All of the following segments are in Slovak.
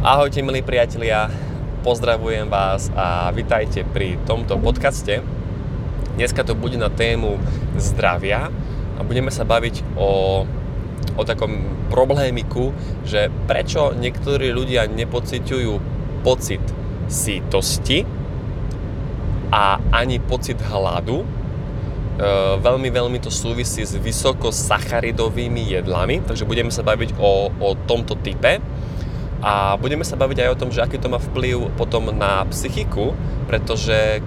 Ahojte milí priatelia, pozdravujem vás a vitajte pri tomto podcaste. Dneska to bude na tému zdravia a budeme sa baviť o, o takom problémiku, že prečo niektorí ľudia nepociťujú pocit sítosti a ani pocit hladu. E, veľmi, veľmi to súvisí s vysokosacharidovými jedlami, takže budeme sa baviť o, o tomto type a budeme sa baviť aj o tom, že aký to má vplyv potom na psychiku, pretože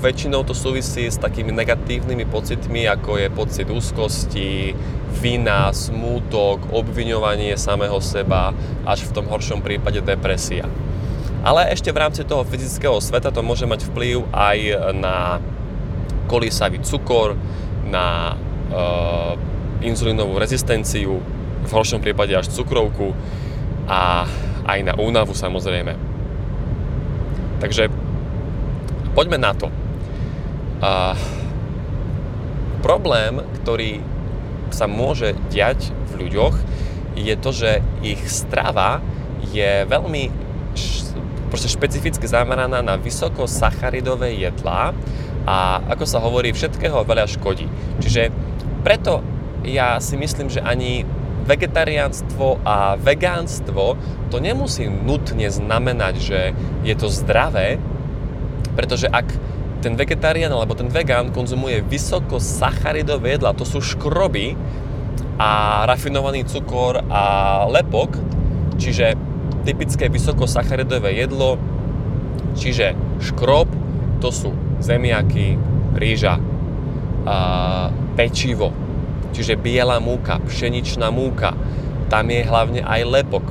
väčšinou to súvisí s takými negatívnymi pocitmi, ako je pocit úzkosti, vina, smútok, obviňovanie samého seba, až v tom horšom prípade depresia. Ale ešte v rámci toho fyzického sveta to môže mať vplyv aj na kolísavý cukor, na uh, inzulínovú rezistenciu, v horšom prípade až cukrovku, a aj na únavu samozrejme. Takže poďme na to. A problém, ktorý sa môže diať v ľuďoch, je to, že ich strava je veľmi proste špecificky zameraná na vysokosacharidové jedlá a ako sa hovorí, všetkého veľa škodí. Čiže preto ja si myslím, že ani vegetariánstvo a vegánstvo to nemusí nutne znamenať, že je to zdravé, pretože ak ten vegetarián alebo ten vegán konzumuje vysoko sacharidové jedla, to sú škroby a rafinovaný cukor a lepok, čiže typické vysokosacharidové jedlo, čiže škrob, to sú zemiaky, rýža, a pečivo, čiže biela múka, pšeničná múka, tam je hlavne aj lepok.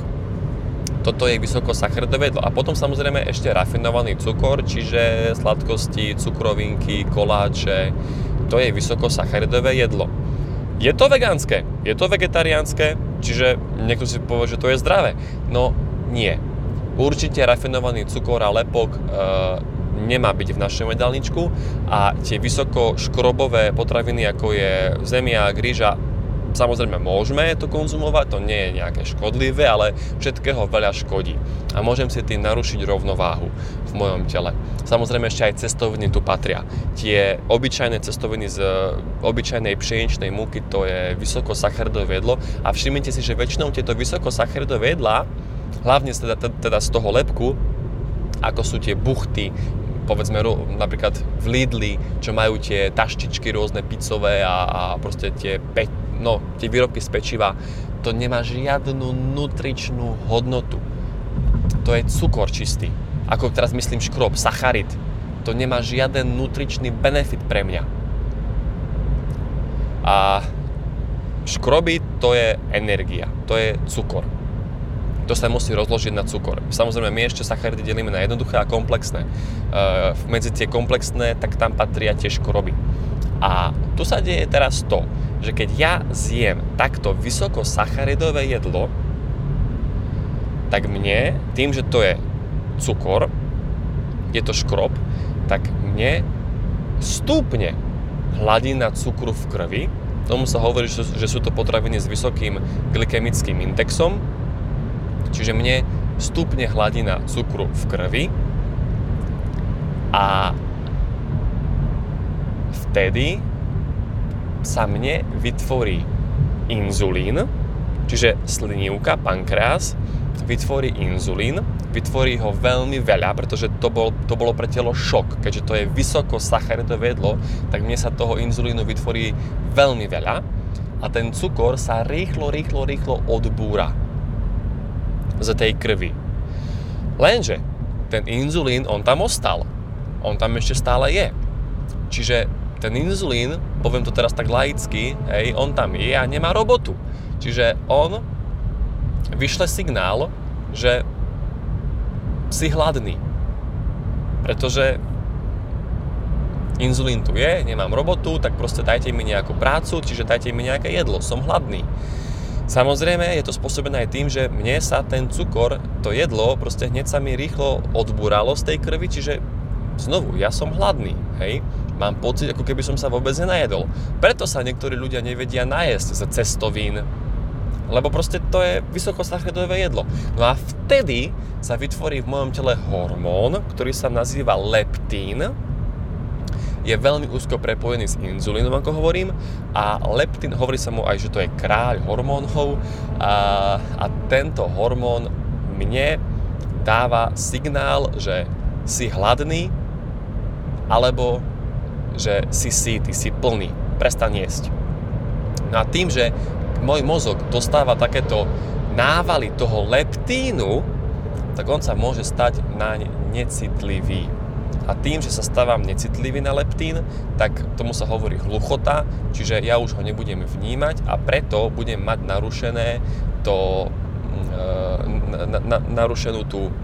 Toto je vysokosacharidové jedlo. A potom samozrejme ešte rafinovaný cukor, čiže sladkosti, cukrovinky, koláče. To je vysokosacharidové jedlo. Je to vegánske, je to vegetariánske, čiže niekto si povie, že to je zdravé. No nie. Určite rafinovaný cukor a lepok e, nemá byť v našom jedálničku a tie vysoko škrobové potraviny, ako je zemia, gríža, Samozrejme môžeme to konzumovať, to nie je nejaké škodlivé, ale všetkého veľa škodí. A môžem si tým narušiť rovnováhu v mojom tele. Samozrejme ešte aj cestoviny tu patria. Tie obyčajné cestoviny z obyčajnej pšeničnej múky, to je vysokosacharidové jedlo. A všimnite si, že väčšinou tieto vysokosacharidové jedlá, hlavne teda, teda z toho lepku, ako sú tie buchty, povedzme napríklad v Lidli, čo majú tie taštičky rôzne pizzové a, a proste tie, pe, no, tie výrobky z pečiva, to nemá žiadnu nutričnú hodnotu. To je cukor čistý. Ako teraz myslím škrob, sacharid. To nemá žiaden nutričný benefit pre mňa. A škroby to je energia, to je cukor to sa musí rozložiť na cukor. Samozrejme, my ešte sacharidy delíme na jednoduché a komplexné. E, medzi tie komplexné, tak tam patria tiež škroby. A tu sa deje teraz to, že keď ja zjem takto vysoko sacharidové jedlo, tak mne, tým, že to je cukor, je to škrob, tak mne stúpne hladina cukru v krvi. Tomu sa hovorí, že sú to potraviny s vysokým glykemickým indexom, Čiže mne stupne hladina cukru v krvi a vtedy sa mne vytvorí inzulín, čiže slinivka, pankreas, vytvorí inzulín, vytvorí ho veľmi veľa, pretože to, bol, to bolo pre telo šok, keďže to je vysoko sacharidové jedlo, tak mne sa toho inzulínu vytvorí veľmi veľa a ten cukor sa rýchlo, rýchlo, rýchlo odbúra z tej krvi. Lenže ten inzulín, on tam ostal. On tam ešte stále je. Čiže ten inzulín, poviem to teraz tak laicky, hej, on tam je a nemá robotu. Čiže on vyšle signál, že si hladný. Pretože inzulín tu je, nemám robotu, tak proste dajte mi nejakú prácu, čiže dajte mi nejaké jedlo, som hladný. Samozrejme je to spôsobené aj tým, že mne sa ten cukor, to jedlo, proste hneď sa mi rýchlo odbúralo z tej krvi, čiže znovu, ja som hladný, hej? Mám pocit, ako keby som sa vôbec nenajedol. Preto sa niektorí ľudia nevedia najesť z cestovín, Lebo proste to je vysokosacharidové jedlo. No a vtedy sa vytvorí v mojom tele hormón, ktorý sa nazýva leptín, je veľmi úzko prepojený s inzulínom, ako hovorím, a leptín, hovorí sa mu aj, že to je kráľ hormónov a, a tento hormón mne dáva signál, že si hladný, alebo že si síty, si plný, prestan jesť. No a tým, že môj mozog dostáva takéto návaly toho leptínu, tak on sa môže stať naň necitlivý. A tým, že sa stávam necitlivý na leptín, tak tomu sa hovorí hluchota, čiže ja už ho nebudem vnímať a preto budem mať narušené to, e, na, na, narušenú tú,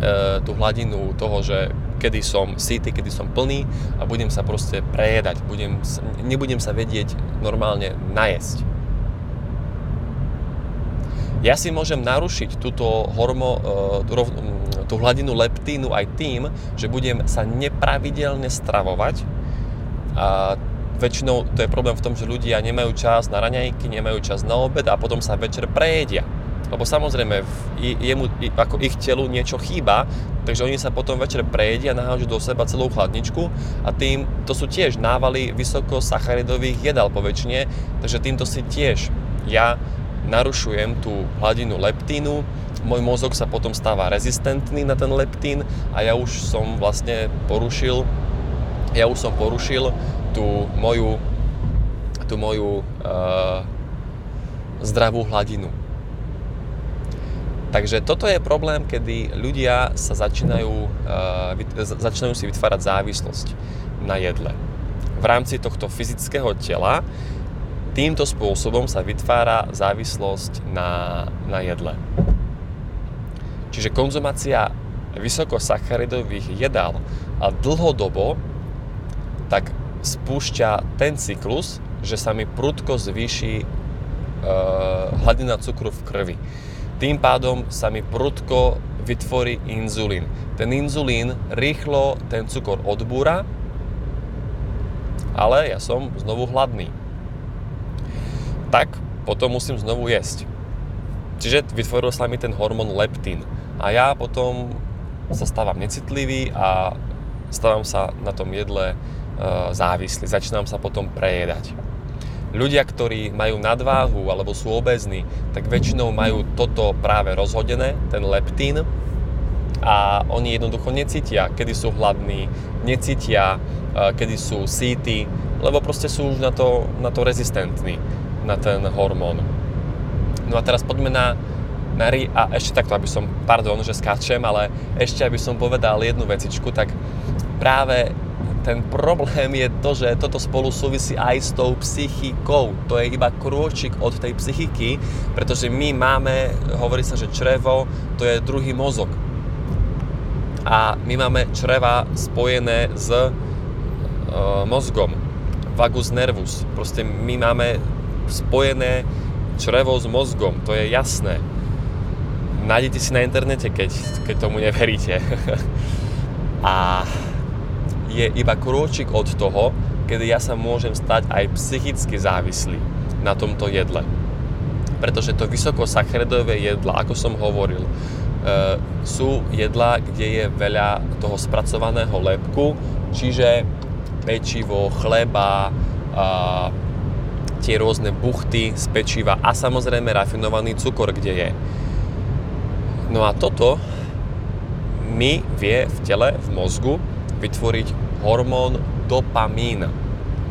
e, tú hladinu toho, že kedy som sytý, kedy som plný a budem sa proste prejedať, budem, nebudem sa vedieť normálne najesť. Ja si môžem narušiť túto hormo, e, tú hladinu leptínu aj tým, že budem sa nepravidelne stravovať. A väčšinou to je problém v tom, že ľudia nemajú čas na raňajky, nemajú čas na obed a potom sa večer prejedia. Lebo samozrejme jemu, ako ich telu niečo chýba, takže oni sa potom večer prejedia, nahážu do seba celú chladničku a tým, to sú tiež návaly vysokosacharidových jedál po väčšine, takže týmto si tiež ja narušujem tú hladinu leptínu, môj mozog sa potom stáva rezistentný na ten leptín a ja už som vlastne porušil ja už som porušil tú moju tú moju uh, zdravú hladinu. Takže toto je problém, kedy ľudia sa začínajú, uh, začínajú si vytvárať závislosť na jedle. V rámci tohto fyzického tela týmto spôsobom sa vytvára závislosť na, na jedle. Čiže konzumácia vysokosacharidových jedál a dlhodobo tak spúšťa ten cyklus, že sa mi prudko zvýši e, hladina cukru v krvi. Tým pádom sa mi prudko vytvorí inzulín. Ten inzulín rýchlo ten cukor odbúra, ale ja som znovu hladný tak potom musím znovu jesť. Čiže vytvoril sa mi ten hormón leptín. A ja potom sa stávam necitlivý a stávam sa na tom jedle e, závislý. Začínam sa potom prejedať. Ľudia, ktorí majú nadváhu alebo sú obezní, tak väčšinou majú toto práve rozhodené, ten leptín, a oni jednoducho necítia, kedy sú hladní, necítia, e, kedy sú síty, lebo proste sú už na to, na to rezistentní na ten hormón. No a teraz poďme na, na ri- a ešte takto, aby som, pardon, že skáčem, ale ešte aby som povedal jednu vecičku, tak práve ten problém je to, že toto spolu súvisí aj s tou psychikou. To je iba krôčik od tej psychiky, pretože my máme, hovorí sa, že črevo to je druhý mozog. A my máme čreva spojené s e, mozgom, vagus nervus. Proste my máme spojené črevo s mozgom, to je jasné. Nájdete si na internete, keď, keď tomu neveríte. A je iba krôčik od toho, kedy ja sa môžem stať aj psychicky závislý na tomto jedle. Pretože to vysokosacharidové jedla, ako som hovoril, e, sú jedla, kde je veľa toho spracovaného lepku, čiže pečivo, chleba, tie rôzne buchty z pečiva a samozrejme rafinovaný cukor, kde je. No a toto mi vie v tele, v mozgu vytvoriť hormón dopamín.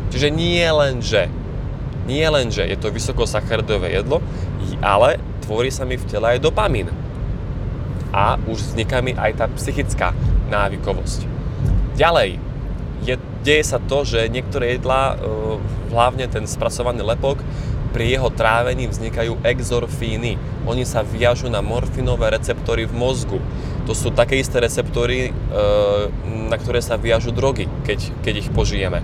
Čiže nie len, že nie len, že je to vysokosacharidové jedlo, ale tvorí sa mi v tele aj dopamín. A už vzniká mi aj tá psychická návykovosť. Ďalej, je, deje sa to, že niektoré jedlá, e, hlavne ten spracovaný lepok, pri jeho trávení vznikajú exorfíny. Oni sa viažú na morfinové receptory v mozgu. To sú také isté receptory, e, na ktoré sa viažú drogy, keď, keď ich požijeme.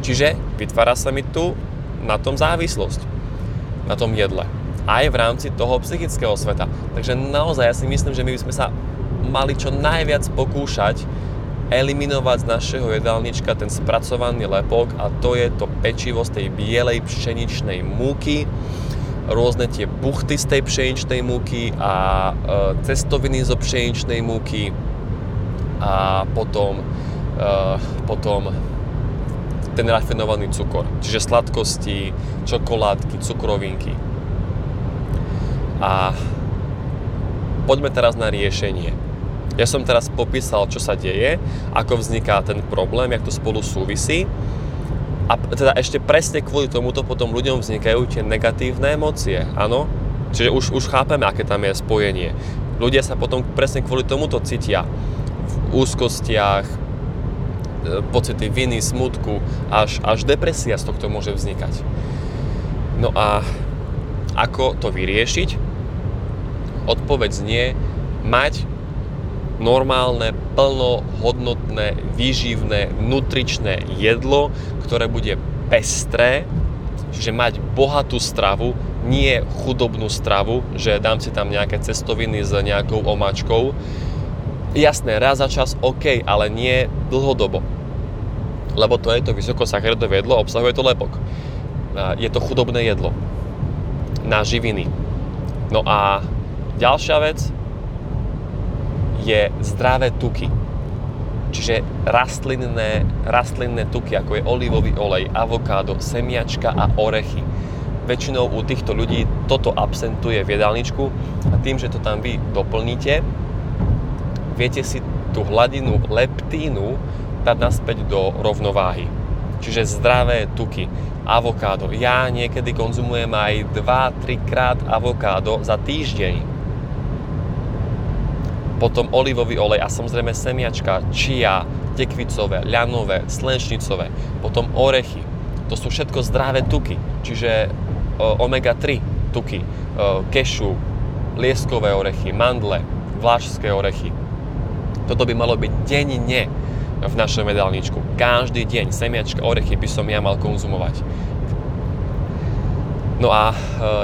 Čiže vytvára sa mi tu na tom závislosť, na tom jedle. Aj v rámci toho psychického sveta. Takže naozaj ja si myslím, že my by sme sa mali čo najviac pokúšať eliminovať z našeho jedálnička ten spracovaný lepok a to je to pečivo z tej bielej pšeničnej múky, rôzne tie buchty z tej pšeničnej múky a e, cestoviny zo pšeničnej múky a potom, e, potom ten rafinovaný cukor, čiže sladkosti, čokoládky, cukrovinky. A poďme teraz na riešenie. Ja som teraz popísal, čo sa deje, ako vzniká ten problém, jak to spolu súvisí. A teda ešte presne kvôli tomuto potom ľuďom vznikajú tie negatívne emócie, áno? Čiže už, už chápeme, aké tam je spojenie. Ľudia sa potom presne kvôli tomuto cítia v úzkostiach, e, pocity viny, smutku, až, až depresia z tohto môže vznikať. No a ako to vyriešiť? odpoveď znie mať normálne, plnohodnotné, výživné, nutričné jedlo, ktoré bude pestré, čiže mať bohatú stravu, nie chudobnú stravu, že dám si tam nejaké cestoviny s nejakou omáčkou. Jasné, raz za čas OK, ale nie dlhodobo. Lebo to je to vysokosacharidové jedlo, obsahuje to lepok. Je to chudobné jedlo na živiny. No a Ďalšia vec je zdravé tuky. Čiže rastlinné, rastlinné tuky, ako je olivový olej, avokádo, semiačka a orechy. Väčšinou u týchto ľudí toto absentuje v jedálničku a tým, že to tam vy doplníte, viete si tú hladinu leptínu dať naspäť do rovnováhy. Čiže zdravé tuky, avokádo. Ja niekedy konzumujem aj 2-3 krát avokádo za týždeň potom olivový olej a samozrejme semiačka, čia, tekvicové, ľanové, slnečnicové, potom orechy. To sú všetko zdravé tuky, čiže omega-3 tuky, kešu, lieskové orechy, mandle, vlášské orechy. Toto by malo byť denne v našom jedálničku. Každý deň semiačka, orechy by som ja mal konzumovať. No a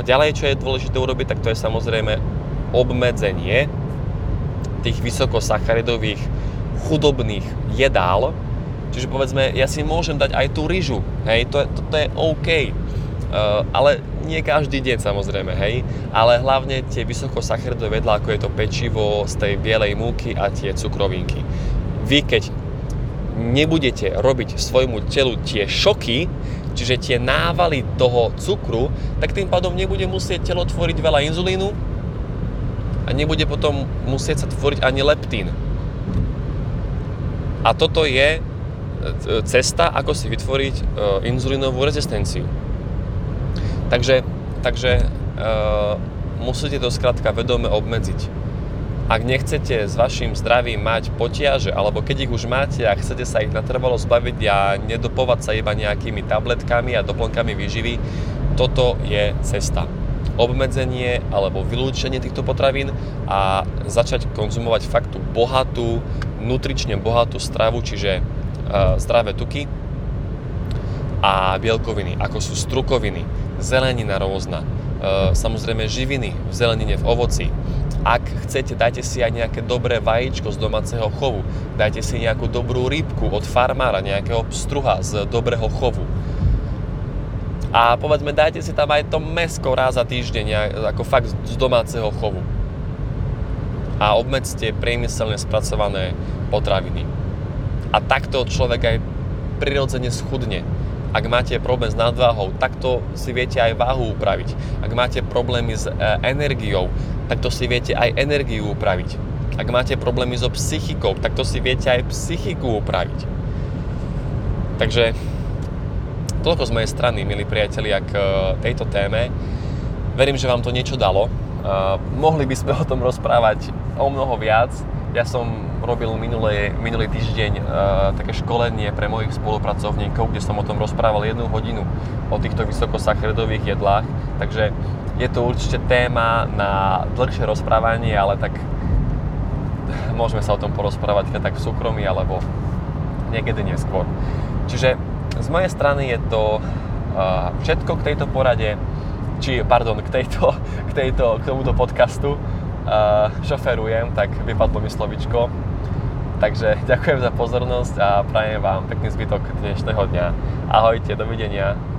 ďalej, čo je dôležité urobiť, tak to je samozrejme obmedzenie tých vysokosacharidových chudobných jedál. Čiže povedzme, ja si môžem dať aj tú ryžu, hej, to, to, to je OK. Uh, ale nie každý deň samozrejme, hej, ale hlavne tie vysokosacharidové jedlá, ako je to pečivo z tej bielej múky a tie cukrovinky. Vy keď nebudete robiť svojmu telu tie šoky, čiže tie návaly toho cukru, tak tým pádom nebude musieť telo tvoriť veľa inzulínu, a nebude potom musieť sa tvoriť ani leptín. A toto je e, cesta, ako si vytvoriť e, inzulínovú rezistenciu. Takže, takže uh, musíte to skrátka vedome obmedziť. Ak nechcete s vašim zdravím mať potiaže, alebo keď ich už máte a chcete sa ich natrvalo zbaviť a nedopovať sa iba nejakými tabletkami a doplnkami výživy, toto je cesta obmedzenie alebo vylúčenie týchto potravín a začať konzumovať fakt tú bohatú, nutrične bohatú stravu, čiže uh, zdravé tuky a bielkoviny, ako sú strukoviny, zelenina rôzna, uh, samozrejme živiny v zelenine, v ovoci. Ak chcete, dajte si aj nejaké dobré vajíčko z domáceho chovu, dajte si nejakú dobrú rybku od farmára, nejakého pstruha z dobrého chovu a povedzme, dajte si tam aj to mesko raz za týždeň, ako fakt z domáceho chovu. A obmedzte priemyselne spracované potraviny. A takto človek aj prirodzene schudne. Ak máte problém s nadváhou, takto si viete aj váhu upraviť. Ak máte problémy s e, energiou, takto si viete aj energiu upraviť. Ak máte problémy so psychikou, takto si viete aj psychiku upraviť. Takže toľko z mojej strany, milí priatelia, k e, tejto téme. Verím, že vám to niečo dalo. Uh, mohli by sme o tom rozprávať o mnoho viac. Ja som robil minulý, minulý týždeň uh, také školenie pre mojich spolupracovníkov, kde som o tom rozprával jednu hodinu o týchto vysokosacharidových jedlách. Takže je to určite téma na dlhšie rozprávanie, ale tak môžeme sa o tom porozprávať tak v súkromí alebo niekedy neskôr. Čiže z mojej strany je to uh, všetko k tejto porade, či, pardon, k, tejto, k, tejto, k tomuto podcastu uh, šoferujem, tak vypadlo mi slovičko. Takže ďakujem za pozornosť a prajem vám pekný zbytok dnešného dňa. Ahojte, dovidenia.